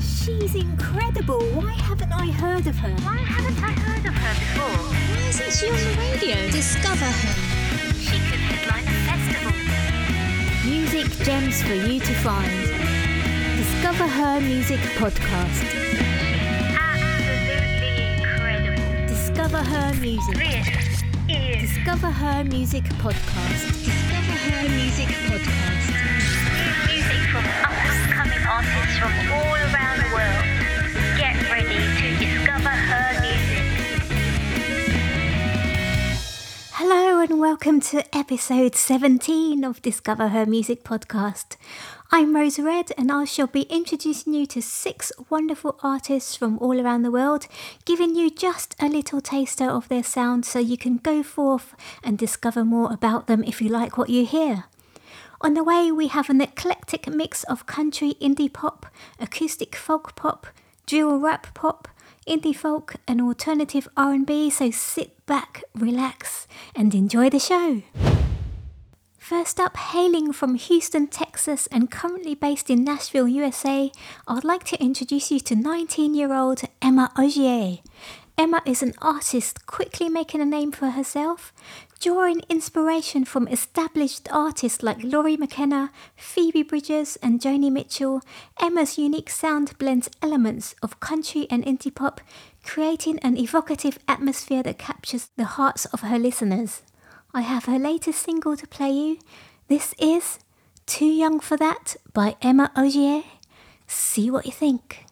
She's incredible. Why haven't I heard of her? Why haven't I heard of her before? Why isn't she on the radio? Discover her. She could headline a festival. Music gems for you to find. Discover Her Music Podcast. Absolutely incredible. Discover Her Music. This is Discover Her Music Podcast. Discover her music podcast. new music from up-and-coming artists from all around the world. Get ready to discover her music. Hello and welcome to episode 17 of Discover Her Music Podcast. I'm Rose Red and I shall be introducing you to six wonderful artists from all around the world, giving you just a little taster of their sound so you can go forth and discover more about them if you like what you hear. On the way, we have an eclectic mix of country indie pop, acoustic folk pop, drill rap pop, indie folk, and alternative R&B. So sit back, relax, and enjoy the show. First up, hailing from Houston, Texas, and currently based in Nashville, USA, I would like to introduce you to 19 year old Emma Ogier. Emma is an artist quickly making a name for herself, drawing inspiration from established artists like Lori McKenna, Phoebe Bridgers, and Joni Mitchell. Emma's unique sound blends elements of country and indie pop, creating an evocative atmosphere that captures the hearts of her listeners. I have her latest single to play you. This is Too Young for That by Emma Ogier. See what you think.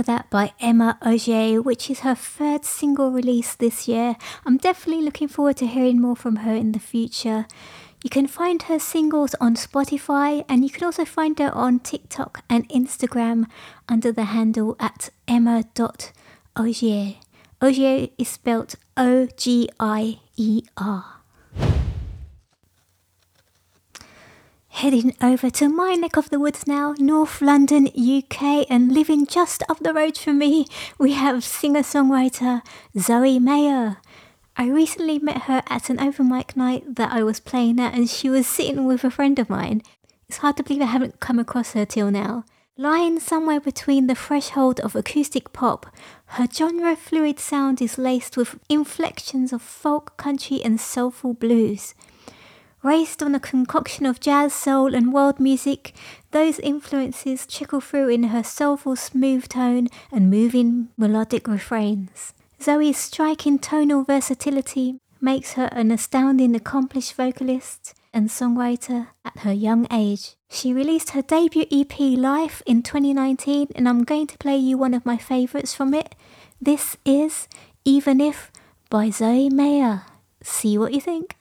For That by Emma Ogier, which is her third single release this year. I'm definitely looking forward to hearing more from her in the future. You can find her singles on Spotify and you can also find her on TikTok and Instagram under the handle at emma.ogier. Ogier is spelled O G I E R. Heading over to my neck of the woods now, North London, UK, and living just up the road from me, we have singer songwriter Zoe Maia. I recently met her at an open mic night that I was playing at, and she was sitting with a friend of mine. It's hard to believe I haven't come across her till now. Lying somewhere between the threshold of acoustic pop, her genre fluid sound is laced with inflections of folk, country, and soulful blues. Raised on a concoction of jazz, soul, and world music, those influences trickle through in her soulful smooth tone and moving melodic refrains. Zoe's striking tonal versatility makes her an astounding accomplished vocalist and songwriter at her young age. She released her debut EP Life in 2019 and I'm going to play you one of my favourites from it. This is Even If by Zoe Maia. See what you think.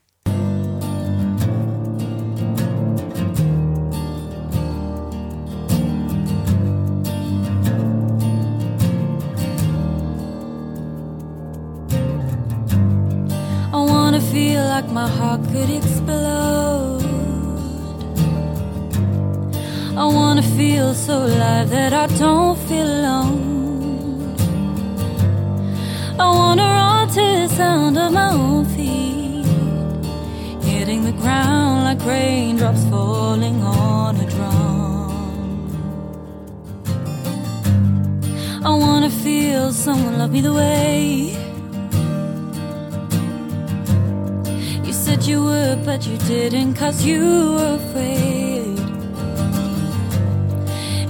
Like my heart could explode. I wanna feel so alive that I don't feel alone. I wanna run to the sound of my own feet, hitting the ground like raindrops falling on a drum. I wanna feel someone love me the way. You would, but you didn't, cause you were afraid.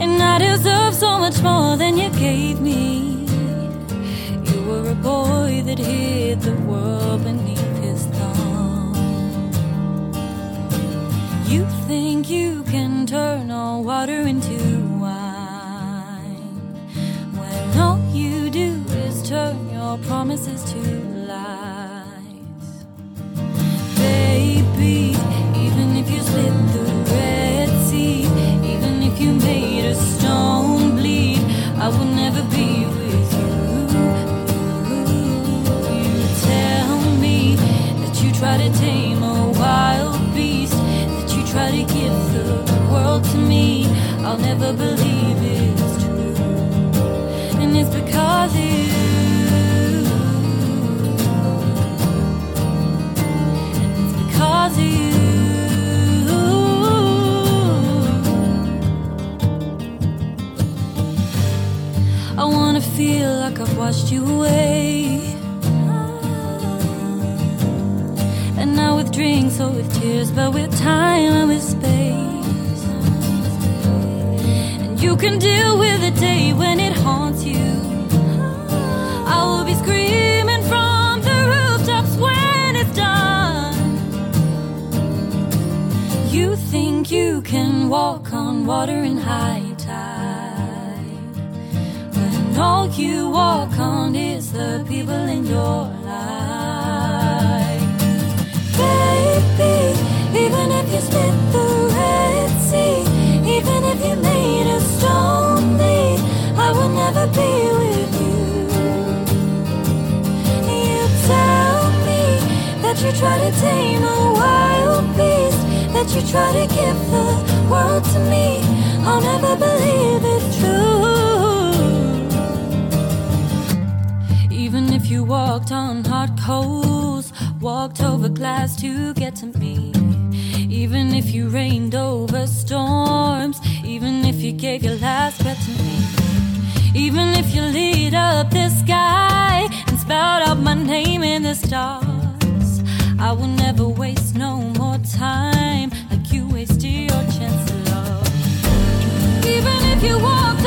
And I deserve so much more than you gave like I've washed you away. And not with drinks or with tears, but with time and with space. And you can deal with the day when it haunts you. I will be screaming from the rooftops when it's done. You think you can walk on water and when all you walk on is the people in your life. Baby, even if you split the Red Sea, even if you made a stone I will never be with you. You tell me that you try to tame a wild beast, that you try to give the world to me. I'll never believe it's true. You walked on hot coals, walked over glass to get to me. Even if you reigned over storms, even if you gave your last breath to me. Even if you lit up the sky and spelled out my name in the stars, I will never waste no more time like you wasted your chance to love. Even if you walked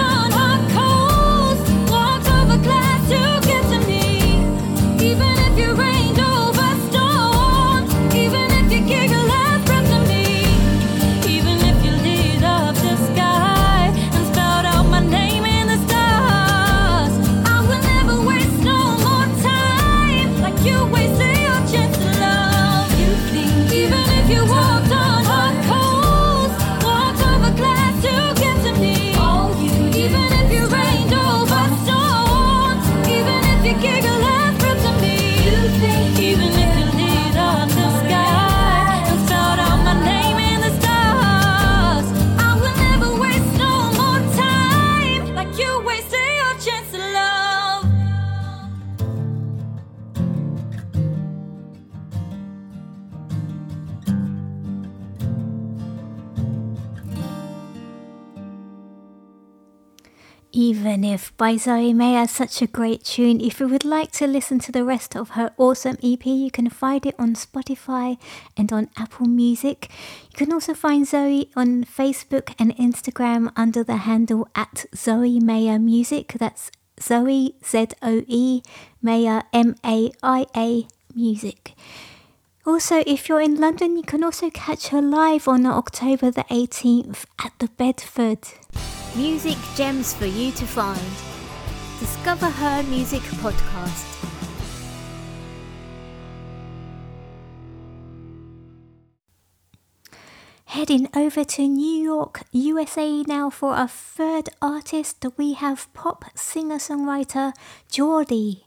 by Zoe Maia, such a great tune. If you would like to listen to the rest of her awesome EP, you can find it on Spotify and on Apple Music. You can also find Zoe on Facebook and Instagram under the handle at Zoe Maia Music. That's Zoe, Z O E, Maia, M A I A Music. Also, if you're in London, you can also catch her live on October the 18th at the Bedford. Music gems for you to find. Discover her music podcast. Heading over to New York, USA now for our third artist. We have pop singer songwriter Jordi.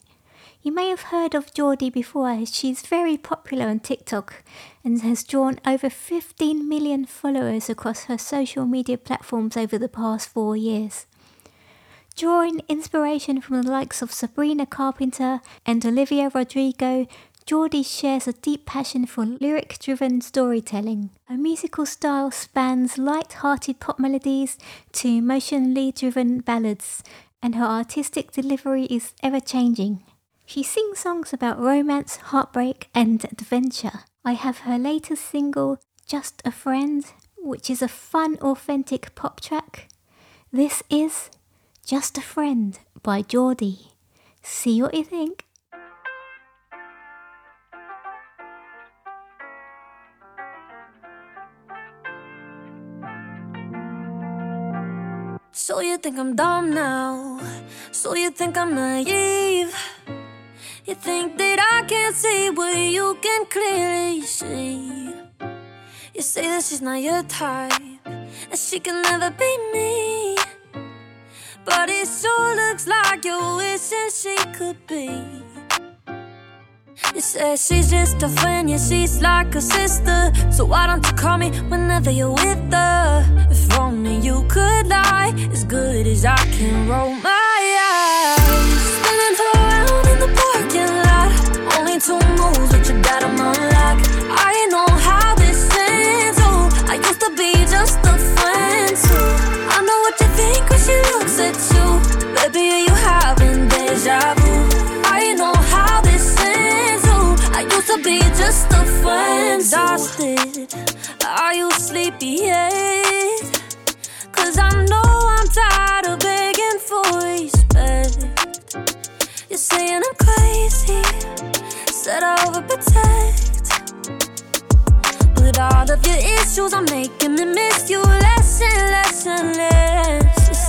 You may have heard of Jordi before. She's very popular on TikTok and has drawn over 15 million followers across her social media platforms over the past four years. Drawing inspiration from the likes of Sabrina Carpenter and Olivia Rodrigo, Jordi shares a deep passion for lyric driven storytelling. Her musical style spans light hearted pop melodies to emotionally driven ballads, and her artistic delivery is ever changing. She sings songs about romance, heartbreak, and adventure. I have her latest single, Just a Friend, which is a fun, authentic pop track. This is Just a Friend by Jordi. See what you think. So you think I'm dumb now? So you think I'm naive? You think that I can't see what you can clearly see? You say that she's not your type, and she can never be me. But it sure looks like you're wishing she could be. You say she's just a friend, yeah, she's like a sister. So why don't you call me whenever you're with her? If only you could lie as good as I can roll my eyes. Spinning around in the parking lot. Only two moves, but you got 'em on lock. I know how this ends. Oh, I used to be just a friend too. I know what you think deja vu? I know how this ends. Oh, I used to be just a friend. Exhausted. Are you sleepy yet? Cause I know I'm tired of begging for respect. You're saying I'm crazy, said I overprotect. But all of your issues are making me miss you less and less and less.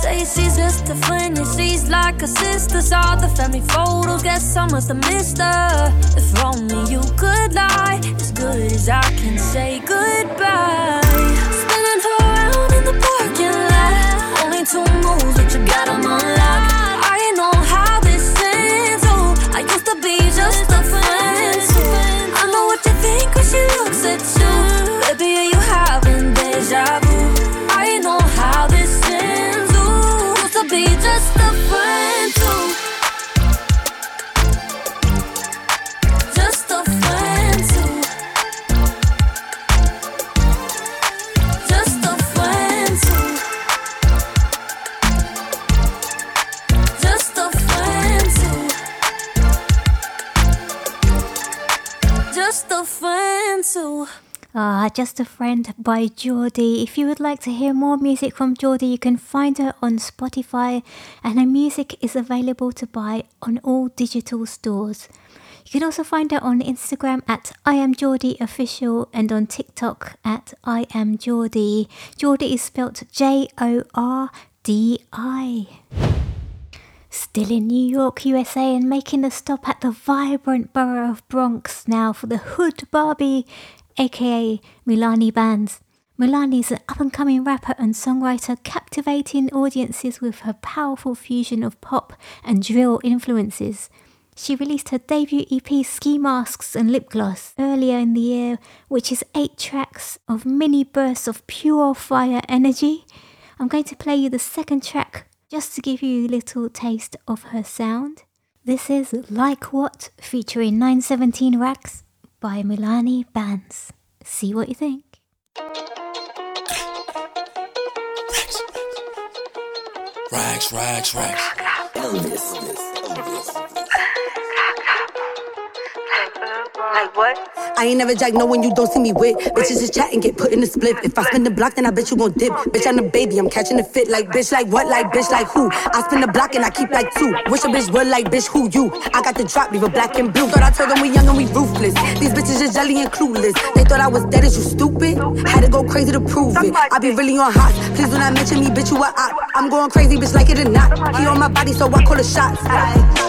You say just a friend, yeah, she's like a sister. Saw the family photos, guess I must have missed her. If only you could lie, as good as I can say goodbye. Spinning around in the parking lot. Only two moves, but you got 'em on just a friend too. Ah, Just a Friend by Jordi. If you would like to hear more music from Jordi, you can find her on Spotify, and her music is available to buy on all digital stores. You can also find her on Instagram at I am Jordi Official and on TikTok at I am Jordi. Jordi is spelt J O R D I. Still in New York, USA, and making a stop at the vibrant borough of Bronx now for the Hood Barbie, aka Milani Bandz. Milani is an up and coming rapper and songwriter, captivating audiences with her powerful fusion of pop and drill influences. She released her debut EP Ski Masks and Lip Gloss earlier in the year, which is eight tracks of mini bursts of pure fire energy. I'm going to play you the second track just to give you a little taste of her sound. This is Like What featuring 917 Racks by Milani Bandz. See what you think. Rags, rags, rags. Like what? I ain't never jack no when you don't see me with. Bitches just chat and get put in the split. If I spin the block, then I bet you gon' dip. Bitch, I'm the baby, I'm catching the fit. Like bitch, like what? Like bitch, like who? I spin the block and I keep like two. Wish a bitch would like bitch, who you? I got the drop, leave a black and blue. Thought I told them we young and we ruthless. These bitches just jelly and clueless. They thought I was dead, is you stupid? Had to go crazy to prove it. I be really on hot. Please do not mention me, bitch, you a op. I'm going crazy, bitch, like it or not. He on my body, so I call the shots.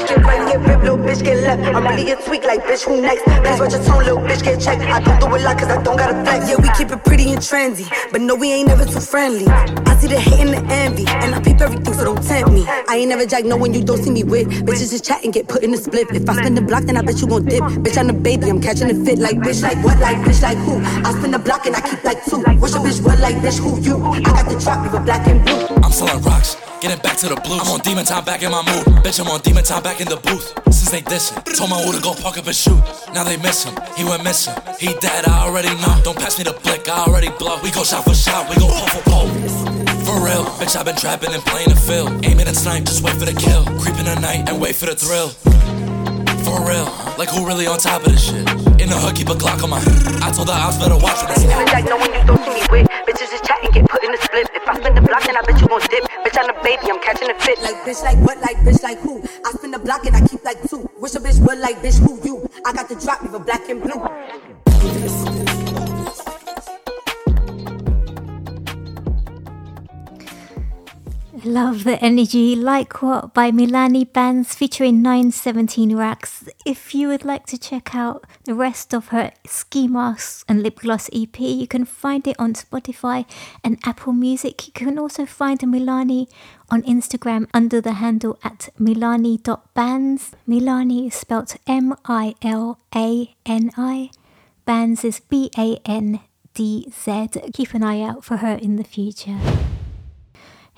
Get right, get ripped, little bitch, get left. I'm really get tweak, like bitch, who next? Please watch your tone, little bitch, get checked. I don't do it like cause I don't got a flex. Yeah, we keep it pretty and trendy, but no, we ain't never too friendly. I see the hate and the envy, and I peep everything, so don't tempt me. I ain't never jack no when you don't see me with. Bitches just chat and get put in the split. If I spin the block, then I bet you gon' dip. Bitch, I'm the baby, I'm catching the fit. Like bitch, like what? Like bitch, like who? I spin the block and I keep like two. What's a bitch would like bitch, who you? I got the drop, leave a black and blue. I'm selling rocks, getting back to the blues. I'm on demon time, back in my mood. Bitch, I'm on demon time, back in the booth. Since they dissing, told my who to go park up and shoot. Now they miss him, he went missing. He dead, I already know. Don't pass me the blick, I already blow. We go shot for shot, we go pole for pole. For real, bitch, I've been trapping and playing the field. Aiming and snipe, just wait for the kill. Creeping the night and wait for the thrill. For real, like who really on top of this shit? In the hood, keep a Glock on my. I told the ops better watch for this. Never jack no when you don't see me with. Bitches just chat and get put in the split. If I spin the block, then I bet you gon' dip. Bitch, I'm the baby, I'm catching a fit. Like bitch, like what? Like bitch, like who? I spin the block and I keep like two. Wish a bitch would like bitch, who you? I got the drop, leave a black and blue. Love the energy, like what by Milani Bandz featuring 917 Racks. If you would like to check out the rest of her ski masks and lip gloss EP, you can find it on Spotify and Apple Music. You can also find Milani on Instagram under the handle at milani.bandz. Milani is spelt M I L A N I. Bandz is B A N D Z. Keep an eye out for her in the future.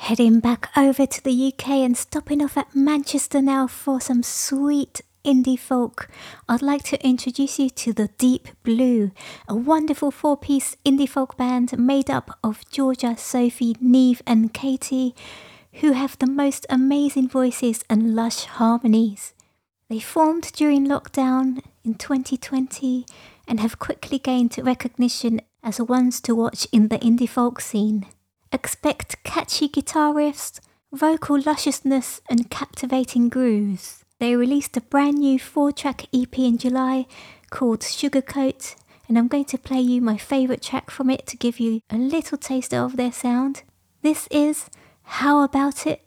Heading back over to the UK and stopping off at Manchester now for some sweet indie folk. I'd like to introduce you to the Deep Blue, a wonderful four piece indie folk band made up of Georgia, Sophie, Neve, and Katie, who have the most amazing voices and lush harmonies. They formed during lockdown in 2020 and have quickly gained recognition as ones to watch in the indie folk scene. Expect catchy guitar riffs, vocal lusciousness, and captivating grooves. They released a brand new four track EP in July called Sugarcoat, and I'm going to play you my favourite track from it to give you a little taste of their sound. This is How About It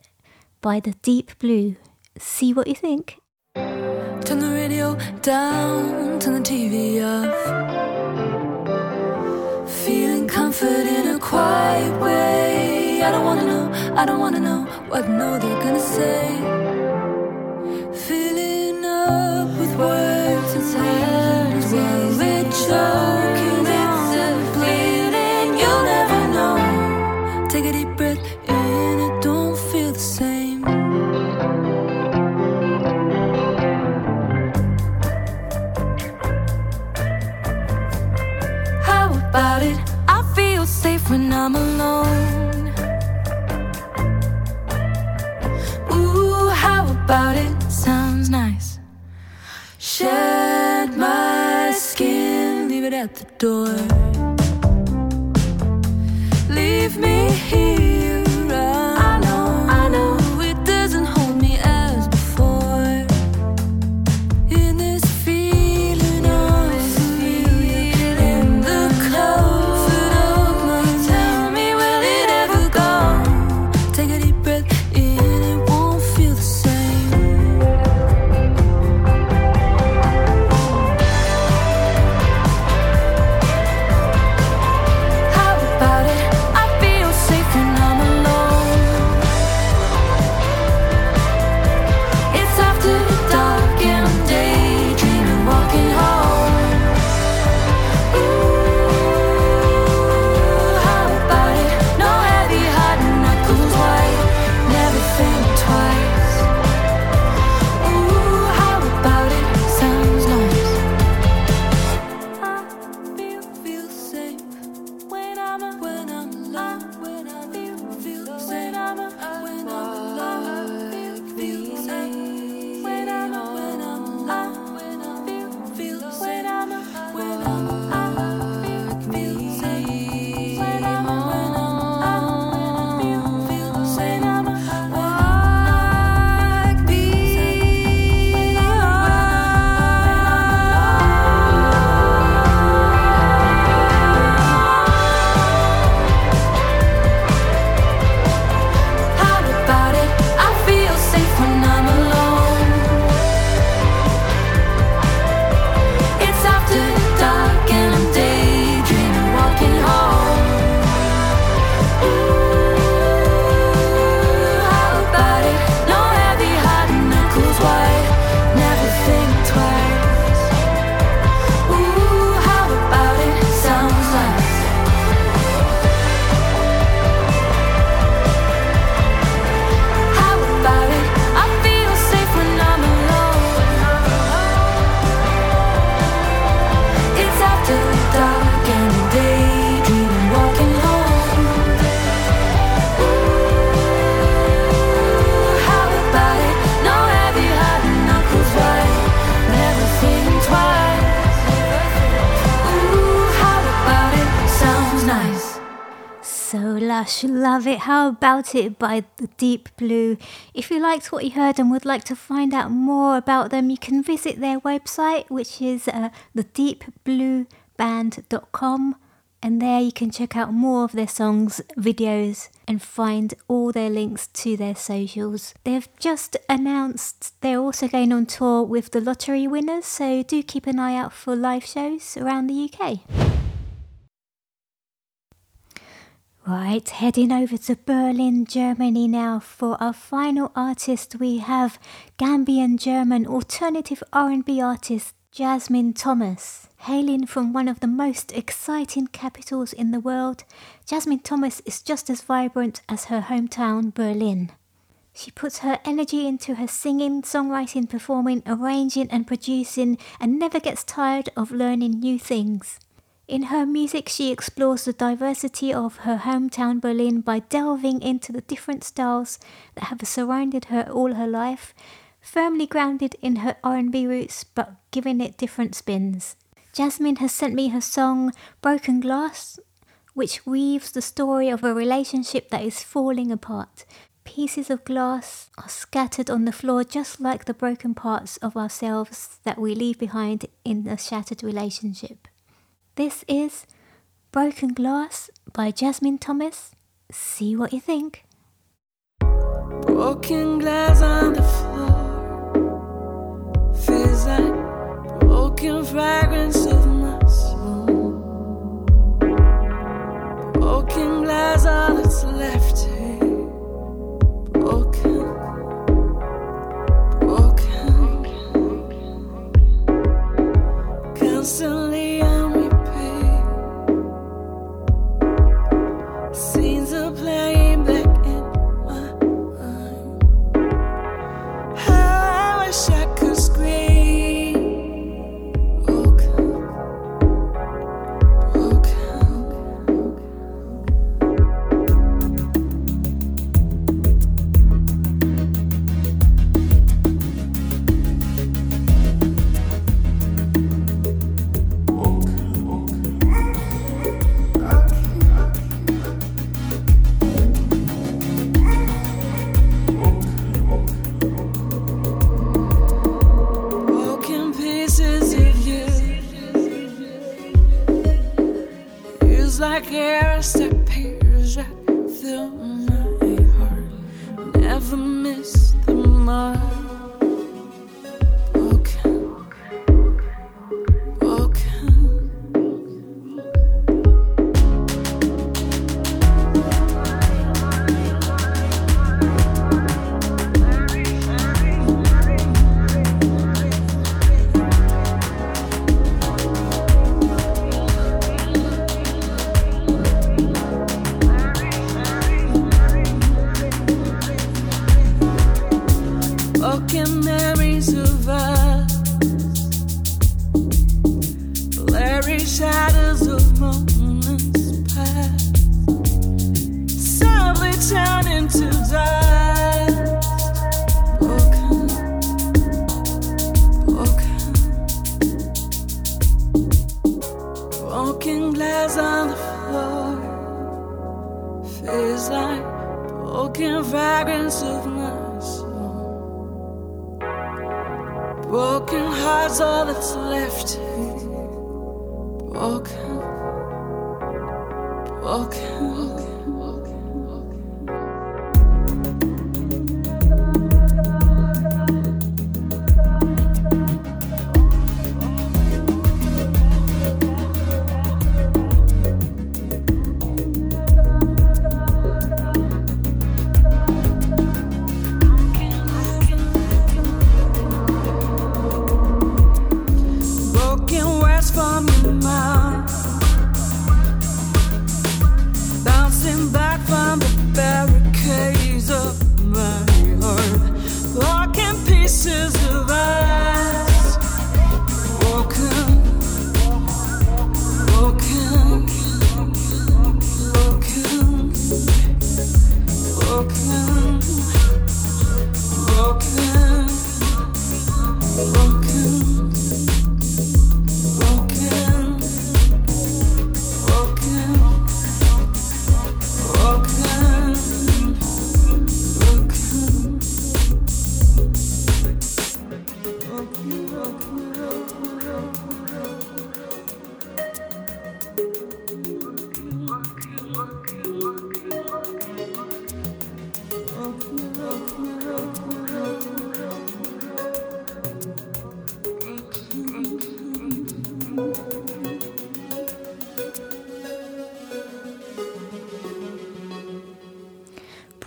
by the Deep Blue. See what you think. Turn the radio down, turn the TV off. Feeling comfort in a quiet way. I don't wanna know, I don't wanna know what no they're gonna say. Filling up with words and words while we're choking it's a bleeding. You'll never know. Take a deep breath door. Leave me Love it. How about it by the Deep Blue? If you liked what you heard and would like to find out more about them, you can visit their website, which is uh, thedeepblueband.com. And there you can check out more of their songs, videos, and find all their links to their socials. They've just announced they're also going on tour with the lottery winners, so do keep an eye out for live shows around the UK. Right, heading over to Berlin, Germany now for our final artist. We have Gambian German alternative R&B artist Jasmine Thomas. Hailing from one of the most exciting capitals in the world, Jasmine Thomas is just as vibrant as her hometown, Berlin. She puts her energy into her singing, songwriting, performing, arranging, and producing, and never gets tired of learning new things. In her music, she explores the diversity of her hometown Berlin by delving into the different styles that have surrounded her all her life, firmly grounded in her R&B roots but giving it different spins. Jasmine has sent me her song Broken Glass, which weaves the story of a relationship that is falling apart. Pieces of glass are scattered on the floor just like the broken parts of ourselves that we leave behind in a shattered relationship. This is Broken Glass by Jasmine Thomas. See what you think. Broken glass Blurry shadows of moments past. Sadly turn into dust. Broken, broken. Broken glass on the floor. Feels like broken fragrance of my soul. Broken hearts, all that's left.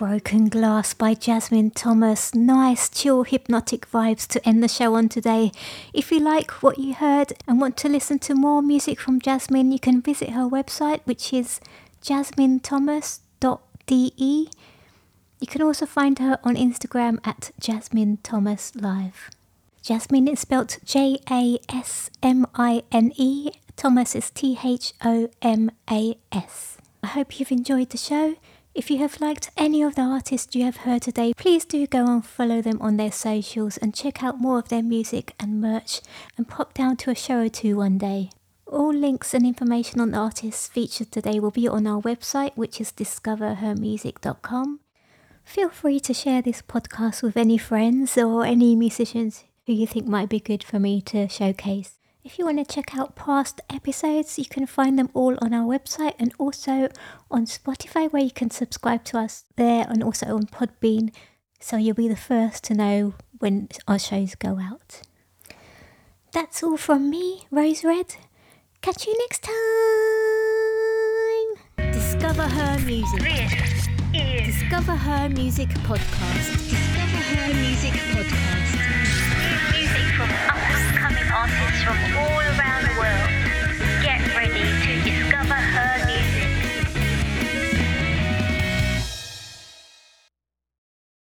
Broken Glass by Jasmine Thomas. Nice, chill, hypnotic vibes to end the show on today. If you like what you heard and want to listen to more music from Jasmine, you can visit her website, which is jasminethomas.de. You can also find her on Instagram at Jasmine Thomas Live. Jasmine is spelt J A S M I N E. Thomas is T H O M A S. I hope you've enjoyed the show. If you have liked any of the artists you have heard today, please do go and follow them on their socials and check out more of their music and merch and pop down to a show or two one day. All links and information on the artists featured today will be on our website, which is discoverhermusic.com. Feel free to share this podcast with any friends or any musicians who you think might be good for me to showcase. If you want to check out past episodes, you can find them all on our website and also on Spotify, where you can subscribe to us there, and also on Podbean, so you'll be the first to know when our shows go out. That's all from me, Rose Red. Catch you next time. Discover her music. This is Discover Her Music Podcast. Discover Her Music Podcast.